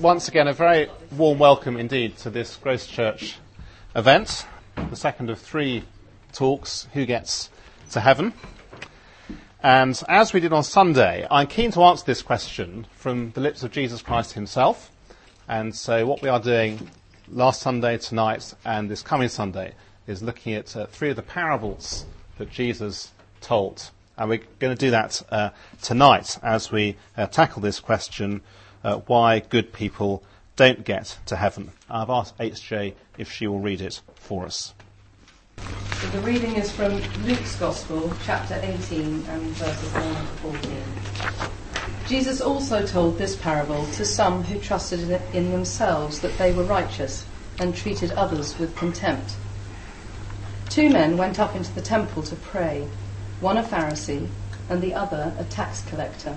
once again, a very warm welcome indeed to this Grace Church event, the second of three talks, Who Gets to Heaven? And as we did on Sunday, I'm keen to answer this question from the lips of Jesus Christ himself. And so what we are doing last Sunday, tonight, and this coming Sunday is looking at uh, three of the parables that Jesus told. And we're going to do that uh, tonight as we uh, tackle this question uh, why good people don't get to heaven. I've asked HJ if she will read it for us. So the reading is from Luke's Gospel, chapter 18 and verses 1 to 14. Jesus also told this parable to some who trusted in themselves that they were righteous and treated others with contempt. Two men went up into the temple to pray, one a Pharisee and the other a tax collector.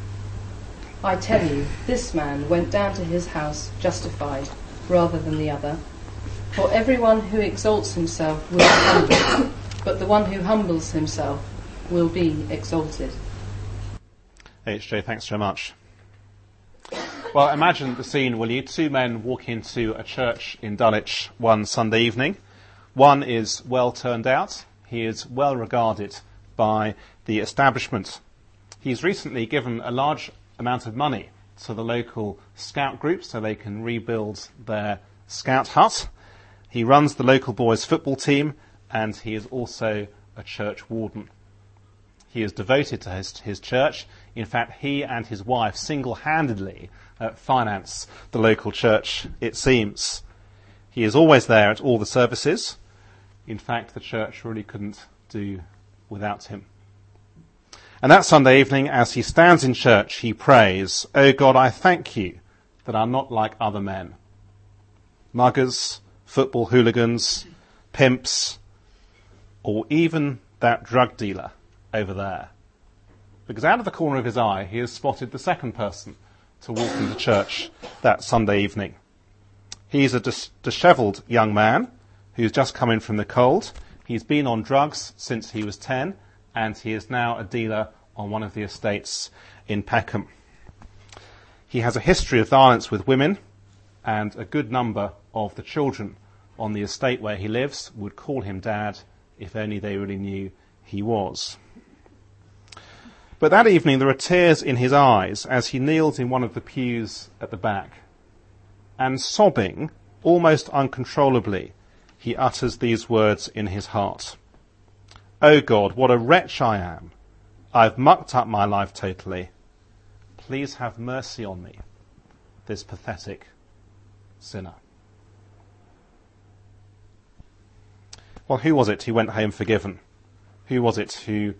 I tell you, this man went down to his house justified rather than the other. For everyone who exalts himself will be humbled, but the one who humbles himself will be exalted. HJ, thanks so much. Well, imagine the scene, will you? Two men walk into a church in Dulwich one Sunday evening. One is well turned out. He is well regarded by the establishment. He's recently given a large amount of money to the local scout group so they can rebuild their scout hut. He runs the local boys football team and he is also a church warden. He is devoted to his, his church. In fact, he and his wife single-handedly uh, finance the local church, it seems. He is always there at all the services. In fact, the church really couldn't do without him. And that Sunday evening, as he stands in church, he prays, Oh God, I thank you that I'm not like other men. Muggers, football hooligans, pimps, or even that drug dealer over there. Because out of the corner of his eye, he has spotted the second person to walk into church that Sunday evening. He's a dis- dishevelled young man who's just come in from the cold. He's been on drugs since he was 10 and he is now a dealer on one of the estates in Peckham. He has a history of violence with women, and a good number of the children on the estate where he lives would call him dad if only they really knew he was. But that evening there are tears in his eyes as he kneels in one of the pews at the back. And sobbing, almost uncontrollably, he utters these words in his heart. Oh God, what a wretch I am. I've mucked up my life totally. Please have mercy on me, this pathetic sinner. Well, who was it who went home forgiven? Who was it who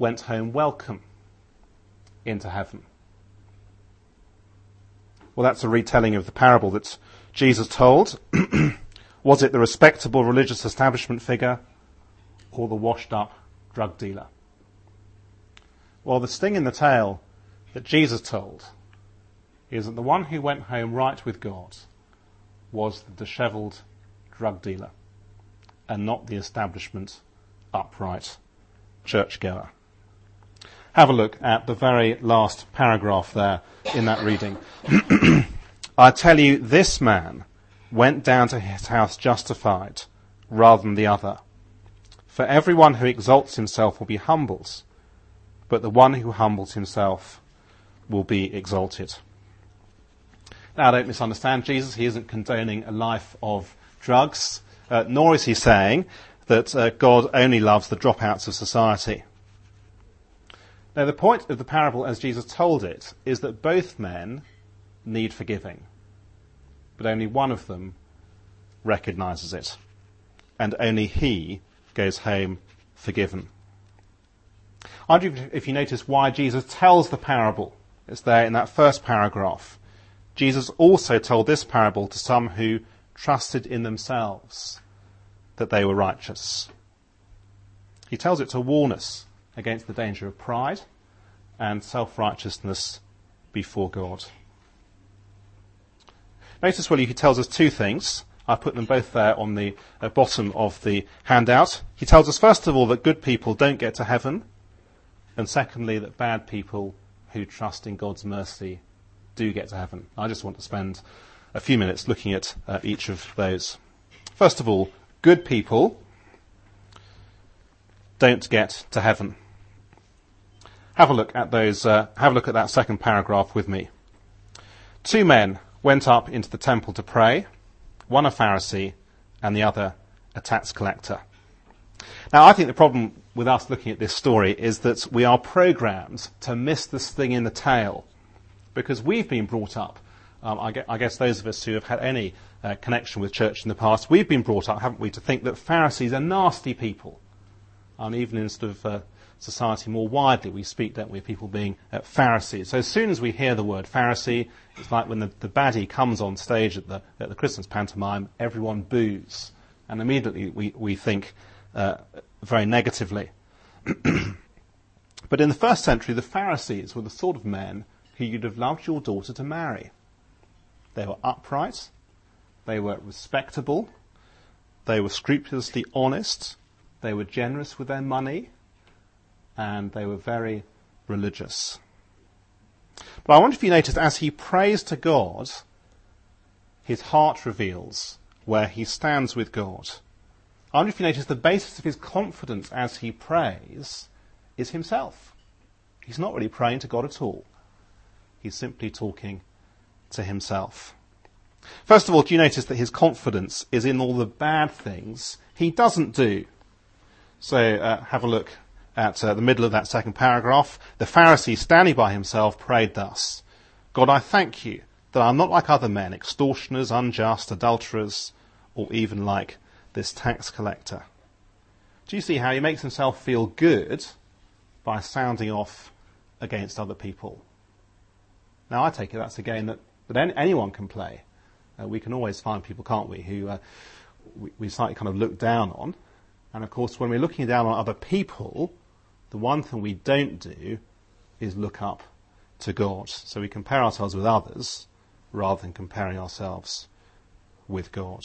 went home welcome into heaven? Well, that's a retelling of the parable that Jesus told. was it the respectable religious establishment figure or the washed up drug dealer? Well, the sting in the tail that Jesus told is that the one who went home right with God was the dishevelled drug dealer and not the establishment upright churchgoer. Have a look at the very last paragraph there in that reading. I tell you, this man went down to his house justified rather than the other. For everyone who exalts himself will be humbled, but the one who humbles himself will be exalted. Now, don't misunderstand Jesus. He isn't condoning a life of drugs, uh, nor is he saying that uh, God only loves the dropouts of society. Now, the point of the parable, as Jesus told it, is that both men need forgiving, but only one of them recognizes it, and only he goes home forgiven. I wonder if you notice why Jesus tells the parable. It's there in that first paragraph. Jesus also told this parable to some who trusted in themselves that they were righteous. He tells it to warn us against the danger of pride and self righteousness before God. Notice, well, he tells us two things. I put them both there on the uh, bottom of the handout. He tells us, first of all, that good people don't get to heaven, and secondly, that bad people who trust in God's mercy do get to heaven. I just want to spend a few minutes looking at uh, each of those. First of all, good people don't get to heaven. Have a look at those. Uh, have a look at that second paragraph with me. Two men went up into the temple to pray, one a Pharisee and the other a tax collector. Now, I think the problem with us looking at this story is that we are programmed to miss this thing in the tail because we've been brought up. Um, I, guess, those of us who have had any uh, connection with church in the past, we've been brought up, haven't we, to think that Pharisees are nasty people. And even in sort of uh, society more widely, we speak, don't we, of people being uh, Pharisees. So as soon as we hear the word Pharisee, it's like when the, the baddie comes on stage at the, at the Christmas pantomime, everyone boos. And immediately we, we think uh, very negatively. but in the first century, the Pharisees were the sort of men who you'd have loved your daughter to marry. They were upright, they were respectable, they were scrupulously honest, they were generous with their money, and they were very religious. But I wonder if you noticed as he prays to God, his heart reveals where he stands with God. I wonder if you notice the basis of his confidence as he prays is himself. He's not really praying to God at all. He's simply talking to himself. First of all, do you notice that his confidence is in all the bad things he doesn't do? So uh, have a look at uh, the middle of that second paragraph. The Pharisee, standing by himself, prayed thus God, I thank you that I'm not like other men, extortioners, unjust, adulterers, or even like this tax collector. Do you see how he makes himself feel good by sounding off against other people? Now, I take it that's a game that, that any, anyone can play. Uh, we can always find people, can't we, who uh, we, we slightly kind of look down on. And of course, when we're looking down on other people, the one thing we don't do is look up to God. So we compare ourselves with others rather than comparing ourselves with God.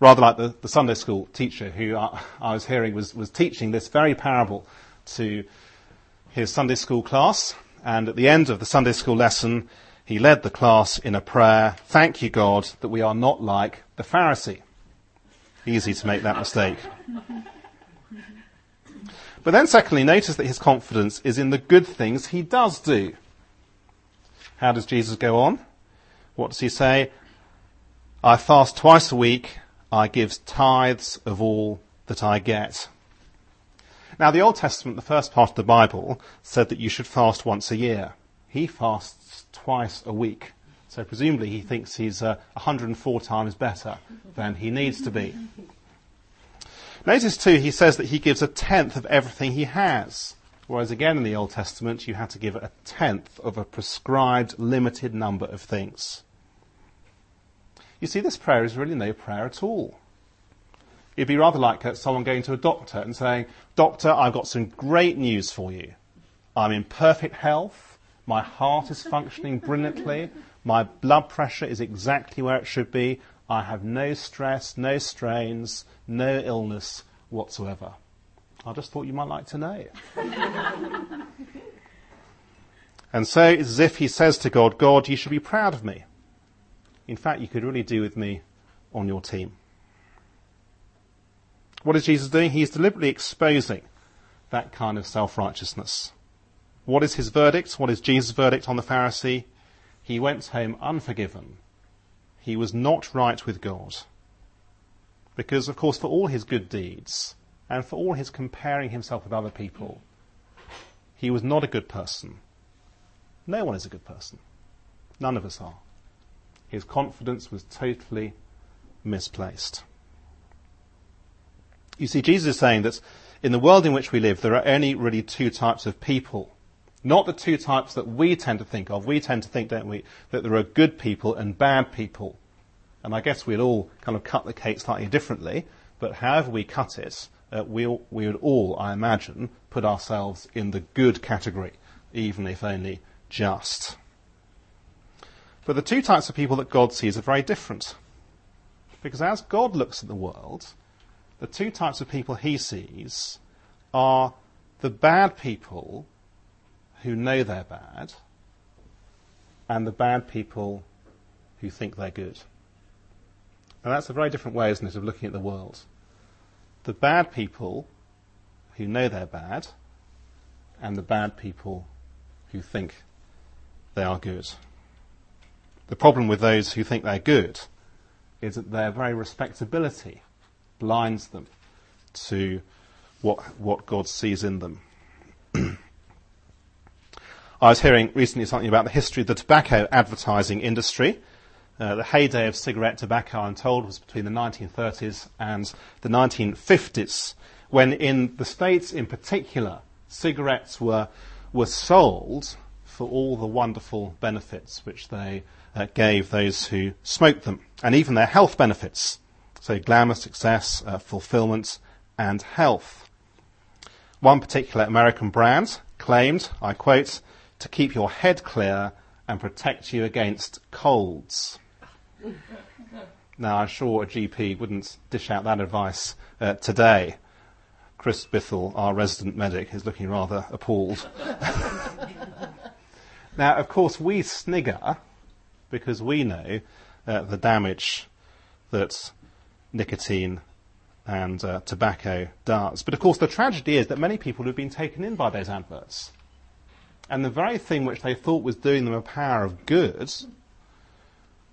Rather like the, the Sunday school teacher who I, I was hearing was, was teaching this very parable to his Sunday school class. And at the end of the Sunday school lesson, he led the class in a prayer, thank you God that we are not like the Pharisee. Easy to make that mistake. But then secondly, notice that his confidence is in the good things he does do. How does Jesus go on? What does he say? I fast twice a week. I give tithes of all that I get. Now, the Old Testament, the first part of the Bible, said that you should fast once a year. He fasts twice a week. So presumably he thinks he's uh, 104 times better than he needs to be. Notice too, he says that he gives a tenth of everything he has. Whereas again in the Old Testament, you had to give a tenth of a prescribed limited number of things. You see, this prayer is really no prayer at all. It'd be rather like uh, someone going to a doctor and saying, Doctor, I've got some great news for you. I'm in perfect health. My heart is functioning brilliantly. My blood pressure is exactly where it should be. I have no stress, no strains, no illness whatsoever. I just thought you might like to know. and so it's as if he says to God, God, you should be proud of me. In fact, you could really do with me on your team. What is Jesus doing? He's deliberately exposing that kind of self-righteousness. What is his verdict? What is Jesus' verdict on the Pharisee? He went home unforgiven. He was not right with God. Because, of course, for all his good deeds, and for all his comparing himself with other people, he was not a good person. No one is a good person. None of us are. His confidence was totally misplaced. You see, Jesus is saying that in the world in which we live, there are only really two types of people. Not the two types that we tend to think of. We tend to think, don't we, that there are good people and bad people. And I guess we'd all kind of cut the cake slightly differently, but however we cut it, uh, we, we would all, I imagine, put ourselves in the good category, even if only just. But the two types of people that God sees are very different. Because as God looks at the world, the two types of people he sees are the bad people who know they're bad and the bad people who think they're good. And that's a very different way, isn't it, of looking at the world. The bad people who know they're bad and the bad people who think they are good. The problem with those who think they're good is that their very respectability blinds them to what, what God sees in them. I was hearing recently something about the history of the tobacco advertising industry. Uh, the heyday of cigarette tobacco, I'm told, was between the 1930s and the 1950s, when in the States in particular, cigarettes were, were sold for all the wonderful benefits which they uh, gave those who smoked them, and even their health benefits. So glamour, success, uh, fulfillment, and health. One particular American brand claimed, I quote, to keep your head clear and protect you against colds. now, I'm sure a GP wouldn't dish out that advice uh, today. Chris Bithell, our resident medic, is looking rather appalled. now, of course, we snigger because we know uh, the damage that nicotine and uh, tobacco does. But of course, the tragedy is that many people have been taken in by those adverts. And the very thing which they thought was doing them a power of good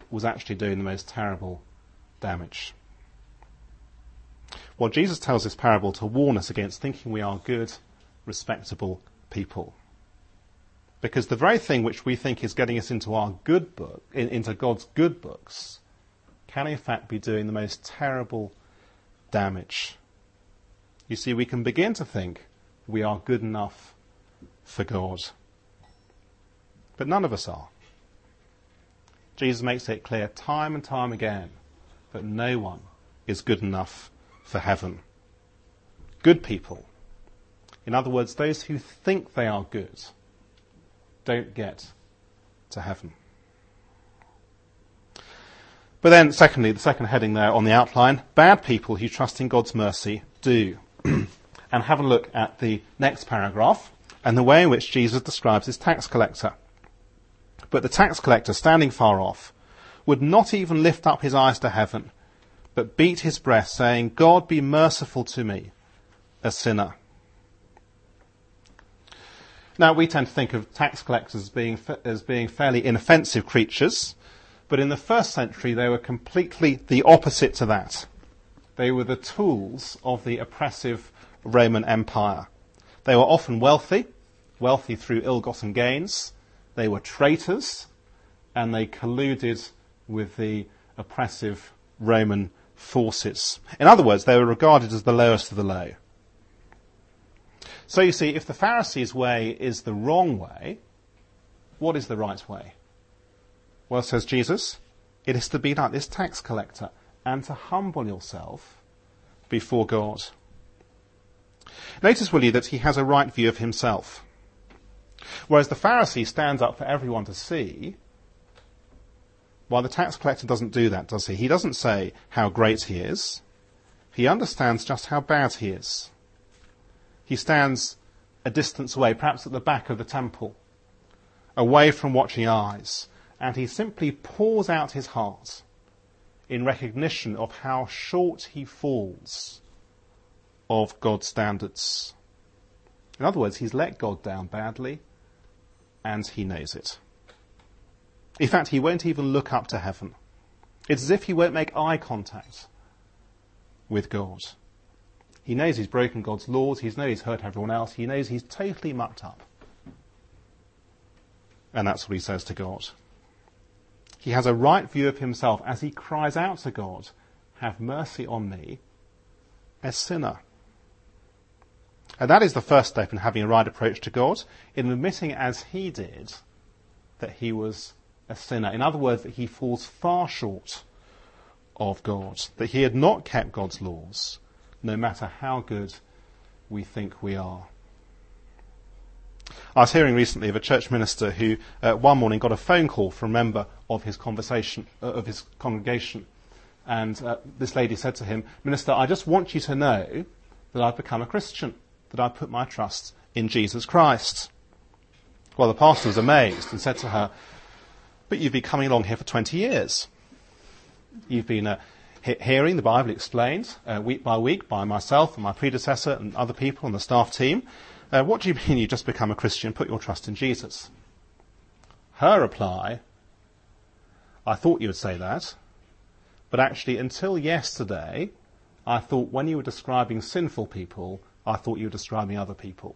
was actually doing the most terrible damage. Well, Jesus tells this parable to warn us against thinking we are good, respectable people. Because the very thing which we think is getting us into our good book, in, into God's good books, can in fact be doing the most terrible damage. You see, we can begin to think we are good enough for God. But none of us are. Jesus makes it clear time and time again that no one is good enough for heaven. Good people, in other words, those who think they are good, don't get to heaven. But then, secondly, the second heading there on the outline, bad people who trust in God's mercy do. and have a look at the next paragraph and the way in which Jesus describes his tax collector. But the tax collector, standing far off, would not even lift up his eyes to heaven, but beat his breast, saying, God be merciful to me, a sinner. Now, we tend to think of tax collectors as being, as being fairly inoffensive creatures, but in the first century they were completely the opposite to that. They were the tools of the oppressive Roman Empire. They were often wealthy, wealthy through ill-gotten gains. They were traitors, and they colluded with the oppressive Roman forces. In other words, they were regarded as the lowest of the low. So you see, if the Pharisees' way is the wrong way, what is the right way? Well, says Jesus, it is to be like this tax collector and to humble yourself before God. Notice, will you, that he has a right view of himself. Whereas the Pharisee stands up for everyone to see, while the tax collector doesn't do that, does he? He doesn't say how great he is. He understands just how bad he is. He stands a distance away, perhaps at the back of the temple, away from watching eyes, and he simply pours out his heart in recognition of how short he falls of God's standards. In other words, he's let God down badly, and he knows it. In fact, he won't even look up to heaven. It's as if he won't make eye contact with God. He knows he's broken God's laws. He knows he's hurt everyone else. He knows he's totally mucked up. And that's what he says to God. He has a right view of himself as he cries out to God, Have mercy on me, a sinner. And that is the first step in having a right approach to God, in admitting as he did that he was a sinner. In other words, that he falls far short of God, that he had not kept God's laws, no matter how good we think we are. I was hearing recently of a church minister who uh, one morning got a phone call from a member of his conversation uh, of his congregation, and uh, this lady said to him, "Minister, I just want you to know that I've become a Christian, that I put my trust in Jesus Christ." Well, the pastor was amazed and said to her, "But you've been coming along here for 20 years. You've been uh, he- hearing the Bible explained uh, week by week by myself and my predecessor and other people on the staff team." Uh, what do you mean you just become a Christian, put your trust in Jesus? Her reply, I thought you would say that, but actually until yesterday, I thought when you were describing sinful people, I thought you were describing other people.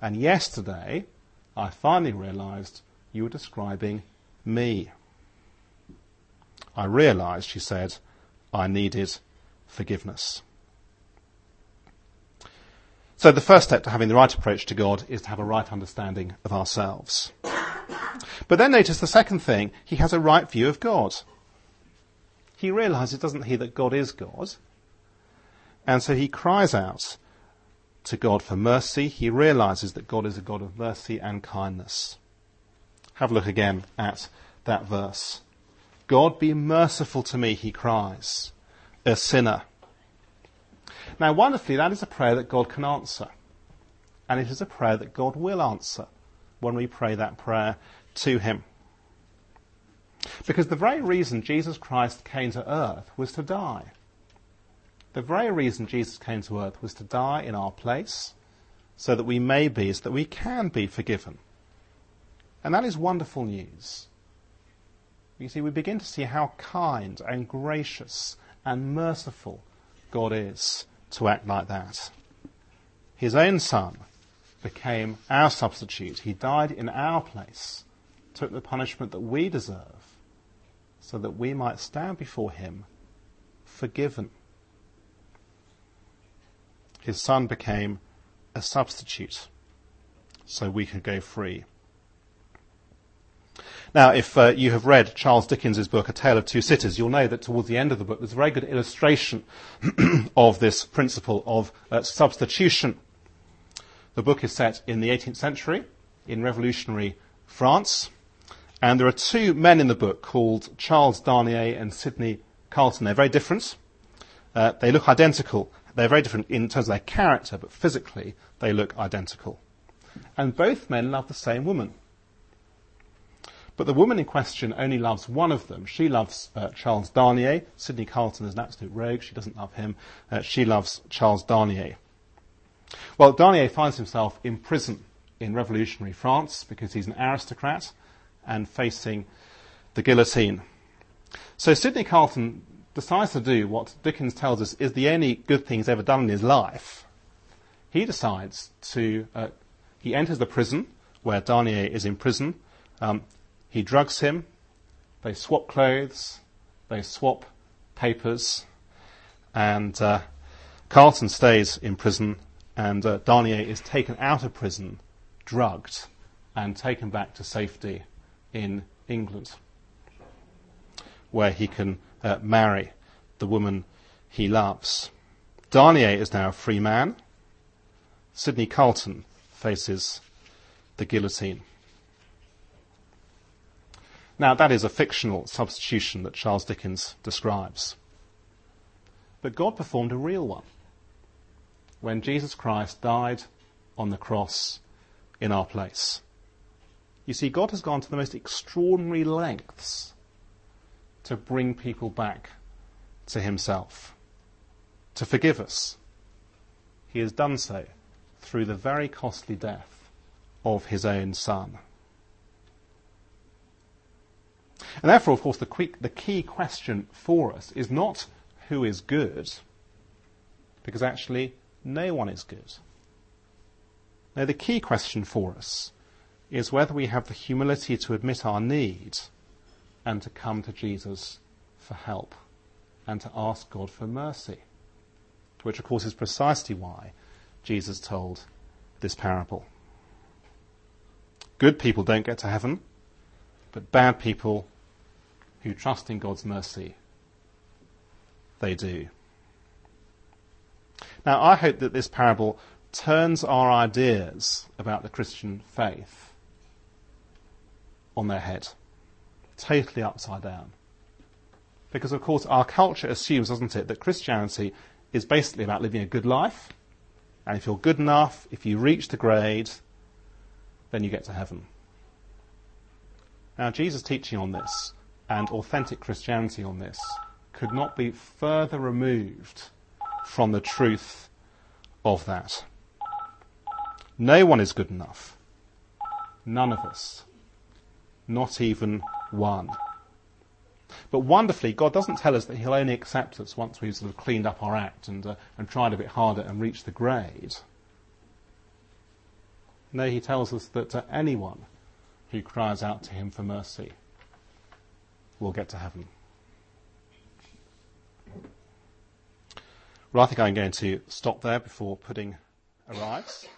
And yesterday, I finally realized you were describing me. I realized, she said, I needed forgiveness. So the first step to having the right approach to God is to have a right understanding of ourselves. But then notice the second thing, he has a right view of God. He realizes, doesn't he, that God is God? And so he cries out to God for mercy. He realizes that God is a God of mercy and kindness. Have a look again at that verse. God be merciful to me, he cries, a sinner. Now, wonderfully, that is a prayer that God can answer. And it is a prayer that God will answer when we pray that prayer to Him. Because the very reason Jesus Christ came to earth was to die. The very reason Jesus came to earth was to die in our place so that we may be, so that we can be forgiven. And that is wonderful news. You see, we begin to see how kind and gracious and merciful God is to act like that. His own son became our substitute. He died in our place, took the punishment that we deserve, so that we might stand before him forgiven. His son became a substitute, so we could go free. Now, if uh, you have read Charles Dickens' book, A Tale of Two Cities, you'll know that towards the end of the book there's a very good illustration of this principle of uh, substitution. The book is set in the 18th century in revolutionary France, and there are two men in the book called Charles Darnay and Sidney Carton. They're very different. Uh, they look identical. They're very different in terms of their character, but physically they look identical. And both men love the same woman. But the woman in question only loves one of them. She loves uh, Charles Darnay. Sidney Carton is an absolute rogue. She doesn't love him. Uh, she loves Charles Darnay. Well, Darnay finds himself in prison in revolutionary France because he's an aristocrat and facing the guillotine. So Sidney Carton decides to do what Dickens tells us is the only good thing he's ever done in his life. He decides to, uh, he enters the prison where Darnay is in prison. Um, he drugs him. They swap clothes. They swap papers. And uh, Carton stays in prison, and uh, Darnay is taken out of prison, drugged, and taken back to safety in England, where he can uh, marry the woman he loves. Darnay is now a free man. Sidney Carton faces the guillotine. Now, that is a fictional substitution that Charles Dickens describes. But God performed a real one when Jesus Christ died on the cross in our place. You see, God has gone to the most extraordinary lengths to bring people back to Himself, to forgive us. He has done so through the very costly death of His own Son. And therefore, of course, the, quick, the key question for us is not who is good, because actually no one is good. Now, the key question for us is whether we have the humility to admit our need and to come to Jesus for help and to ask God for mercy. Which, of course, is precisely why Jesus told this parable. Good people don't get to heaven, but bad people who trust in God's mercy, they do. Now, I hope that this parable turns our ideas about the Christian faith on their head, totally upside down. Because, of course, our culture assumes, doesn't it, that Christianity is basically about living a good life, and if you're good enough, if you reach the grade, then you get to heaven. Now, Jesus' teaching on this and authentic Christianity on this could not be further removed from the truth of that. No one is good enough. None of us. Not even one. But wonderfully, God doesn't tell us that He'll only accept us once we've sort of cleaned up our act and, uh, and tried a bit harder and reached the grade. No, He tells us that uh, anyone who cries out to Him for mercy will get to heaven. Well, I think I'm going to stop there before pudding arrives.